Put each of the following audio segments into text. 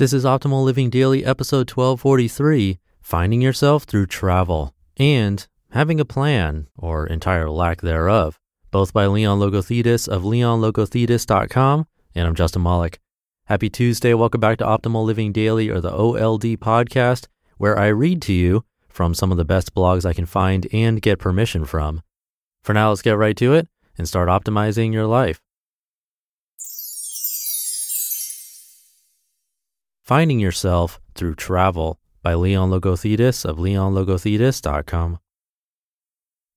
This is Optimal Living Daily, episode 1243 Finding Yourself Through Travel and Having a Plan, or entire lack thereof, both by Leon Logothetis of leonlogothetis.com. And I'm Justin Malik. Happy Tuesday. Welcome back to Optimal Living Daily, or the OLD podcast, where I read to you from some of the best blogs I can find and get permission from. For now, let's get right to it and start optimizing your life. Finding Yourself Through Travel by Leon Logothetis of leonlogothetis.com.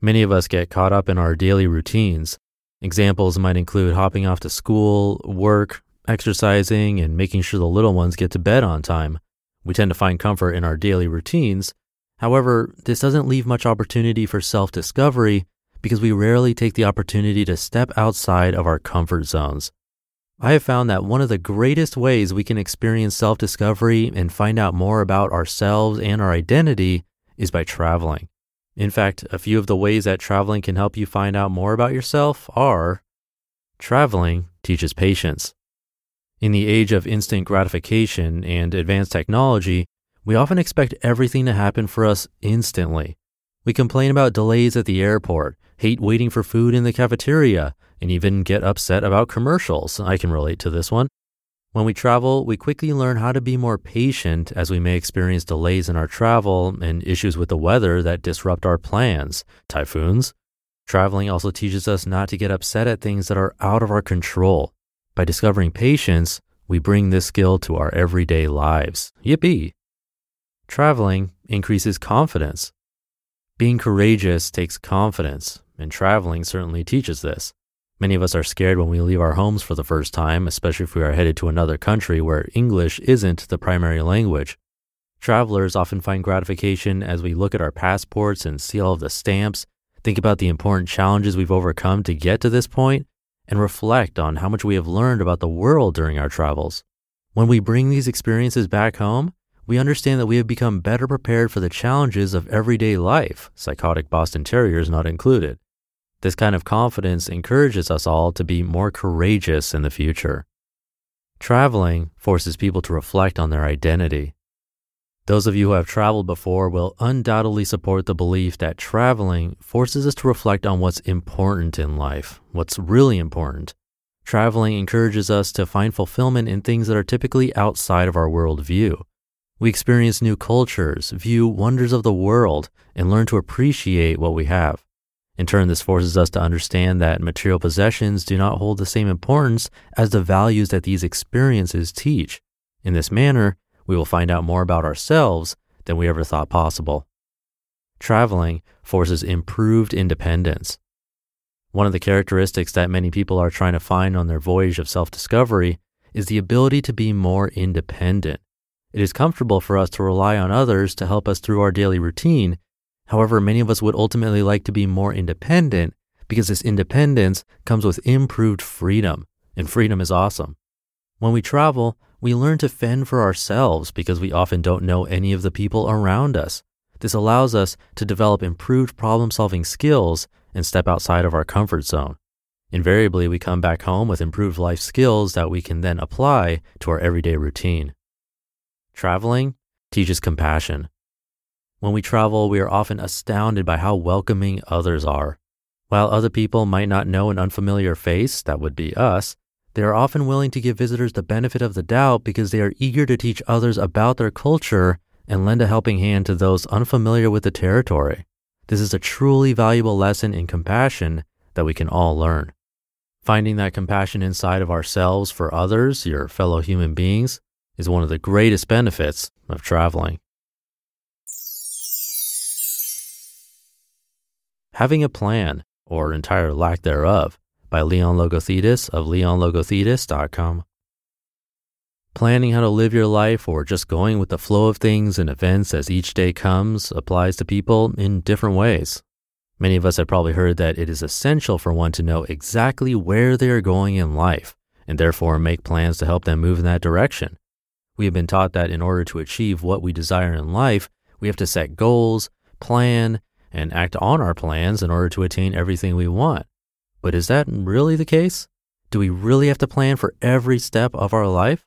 Many of us get caught up in our daily routines. Examples might include hopping off to school, work, exercising, and making sure the little ones get to bed on time. We tend to find comfort in our daily routines. However, this doesn't leave much opportunity for self discovery because we rarely take the opportunity to step outside of our comfort zones. I have found that one of the greatest ways we can experience self discovery and find out more about ourselves and our identity is by traveling. In fact, a few of the ways that traveling can help you find out more about yourself are traveling teaches patience. In the age of instant gratification and advanced technology, we often expect everything to happen for us instantly. We complain about delays at the airport, hate waiting for food in the cafeteria, and even get upset about commercials. I can relate to this one. When we travel, we quickly learn how to be more patient as we may experience delays in our travel and issues with the weather that disrupt our plans, typhoons. Traveling also teaches us not to get upset at things that are out of our control. By discovering patience, we bring this skill to our everyday lives. Yippee! Traveling increases confidence. Being courageous takes confidence, and traveling certainly teaches this. Many of us are scared when we leave our homes for the first time, especially if we are headed to another country where English isn't the primary language. Travelers often find gratification as we look at our passports and see all of the stamps, think about the important challenges we've overcome to get to this point, and reflect on how much we have learned about the world during our travels. When we bring these experiences back home, we understand that we have become better prepared for the challenges of everyday life, psychotic Boston Terriers not included. This kind of confidence encourages us all to be more courageous in the future. Traveling forces people to reflect on their identity. Those of you who have traveled before will undoubtedly support the belief that traveling forces us to reflect on what's important in life, what's really important. Traveling encourages us to find fulfillment in things that are typically outside of our worldview. We experience new cultures, view wonders of the world, and learn to appreciate what we have. In turn, this forces us to understand that material possessions do not hold the same importance as the values that these experiences teach. In this manner, we will find out more about ourselves than we ever thought possible. Traveling forces improved independence. One of the characteristics that many people are trying to find on their voyage of self discovery is the ability to be more independent. It is comfortable for us to rely on others to help us through our daily routine However, many of us would ultimately like to be more independent because this independence comes with improved freedom, and freedom is awesome. When we travel, we learn to fend for ourselves because we often don't know any of the people around us. This allows us to develop improved problem solving skills and step outside of our comfort zone. Invariably, we come back home with improved life skills that we can then apply to our everyday routine. Traveling teaches compassion. When we travel, we are often astounded by how welcoming others are. While other people might not know an unfamiliar face, that would be us, they are often willing to give visitors the benefit of the doubt because they are eager to teach others about their culture and lend a helping hand to those unfamiliar with the territory. This is a truly valuable lesson in compassion that we can all learn. Finding that compassion inside of ourselves for others, your fellow human beings, is one of the greatest benefits of traveling. Having a Plan, or Entire Lack Thereof, by Leon Logothetis of leonlogothetis.com. Planning how to live your life or just going with the flow of things and events as each day comes applies to people in different ways. Many of us have probably heard that it is essential for one to know exactly where they are going in life and therefore make plans to help them move in that direction. We have been taught that in order to achieve what we desire in life, we have to set goals, plan, and act on our plans in order to attain everything we want. But is that really the case? Do we really have to plan for every step of our life?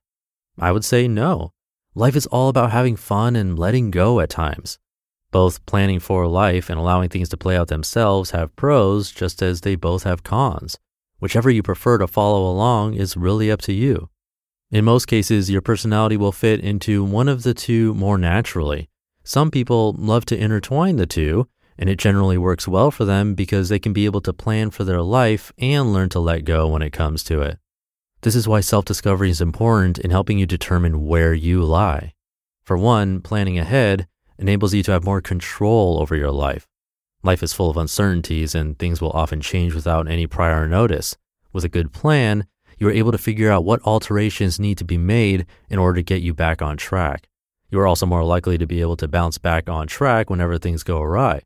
I would say no. Life is all about having fun and letting go at times. Both planning for life and allowing things to play out themselves have pros just as they both have cons. Whichever you prefer to follow along is really up to you. In most cases, your personality will fit into one of the two more naturally. Some people love to intertwine the two, and it generally works well for them because they can be able to plan for their life and learn to let go when it comes to it. This is why self discovery is important in helping you determine where you lie. For one, planning ahead enables you to have more control over your life. Life is full of uncertainties and things will often change without any prior notice. With a good plan, you are able to figure out what alterations need to be made in order to get you back on track. You are also more likely to be able to bounce back on track whenever things go awry.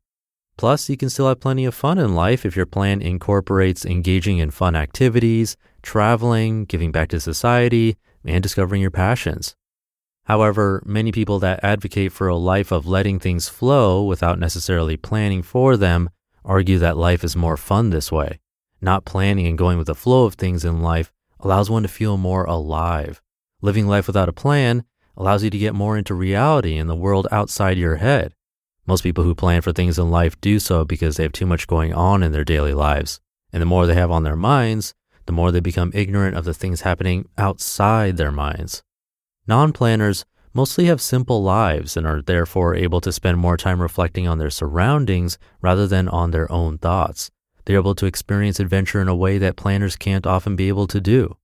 Plus, you can still have plenty of fun in life if your plan incorporates engaging in fun activities, traveling, giving back to society, and discovering your passions. However, many people that advocate for a life of letting things flow without necessarily planning for them argue that life is more fun this way. Not planning and going with the flow of things in life allows one to feel more alive. Living life without a plan allows you to get more into reality and the world outside your head. Most people who plan for things in life do so because they have too much going on in their daily lives. And the more they have on their minds, the more they become ignorant of the things happening outside their minds. Non planners mostly have simple lives and are therefore able to spend more time reflecting on their surroundings rather than on their own thoughts. They're able to experience adventure in a way that planners can't often be able to do.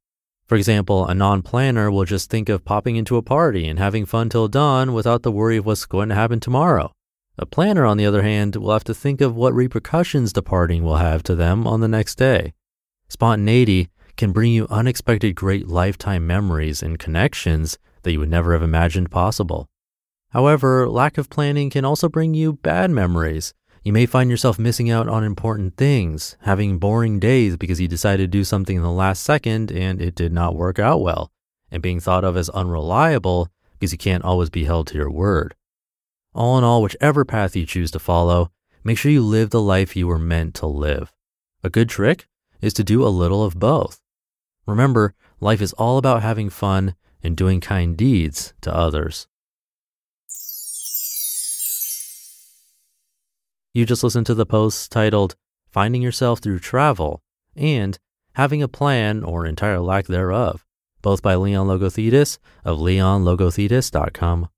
For example, a non planner will just think of popping into a party and having fun till dawn without the worry of what's going to happen tomorrow. A planner, on the other hand, will have to think of what repercussions departing will have to them on the next day. Spontaneity can bring you unexpected great lifetime memories and connections that you would never have imagined possible. However, lack of planning can also bring you bad memories. You may find yourself missing out on important things, having boring days because you decided to do something in the last second and it did not work out well, and being thought of as unreliable because you can't always be held to your word. All in all, whichever path you choose to follow, make sure you live the life you were meant to live. A good trick is to do a little of both. Remember, life is all about having fun and doing kind deeds to others. You just listened to the posts titled Finding Yourself Through Travel and Having a Plan or Entire Lack Thereof, both by Leon Logothetis of leonlogothetis.com.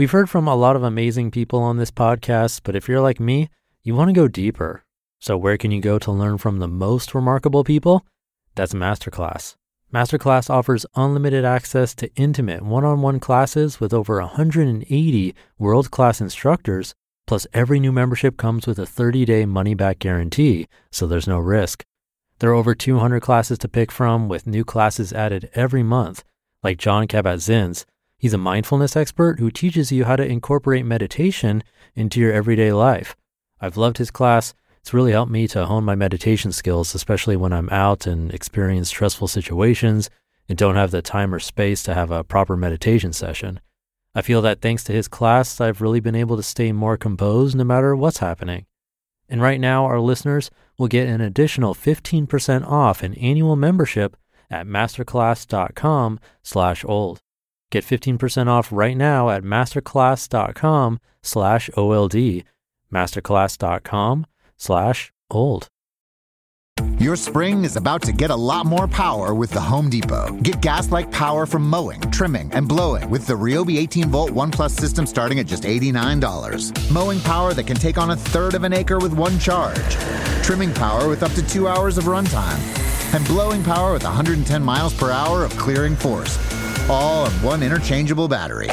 We've heard from a lot of amazing people on this podcast, but if you're like me, you want to go deeper. So, where can you go to learn from the most remarkable people? That's Masterclass. Masterclass offers unlimited access to intimate one on one classes with over 180 world class instructors. Plus, every new membership comes with a 30 day money back guarantee, so there's no risk. There are over 200 classes to pick from, with new classes added every month, like John Kabat-Zinn's He's a mindfulness expert who teaches you how to incorporate meditation into your everyday life. I've loved his class. It's really helped me to hone my meditation skills, especially when I'm out and experience stressful situations and don't have the time or space to have a proper meditation session. I feel that thanks to his class, I've really been able to stay more composed no matter what's happening. And right now, our listeners will get an additional 15% off an annual membership at masterclass.com slash old. Get 15% off right now at masterclass.com slash OLD, masterclass.com slash old. Your spring is about to get a lot more power with the Home Depot. Get gas like power from mowing, trimming, and blowing with the Ryobi 18 volt One Plus system starting at just $89. Mowing power that can take on a third of an acre with one charge. Trimming power with up to two hours of runtime. And blowing power with 110 miles per hour of clearing force. All on one interchangeable battery.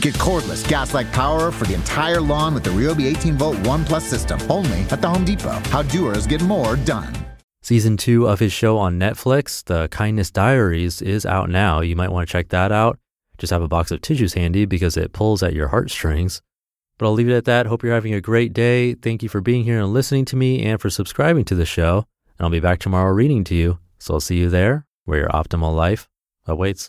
Get cordless gas like power for the entire lawn with the Ryobi 18 volt One Plus system only at the Home Depot. How doers get more done. Season two of his show on Netflix, The Kindness Diaries, is out now. You might want to check that out. Just have a box of tissues handy because it pulls at your heartstrings. But I'll leave it at that. Hope you're having a great day. Thank you for being here and listening to me and for subscribing to the show. And I'll be back tomorrow reading to you. So I'll see you there where your optimal life awaits.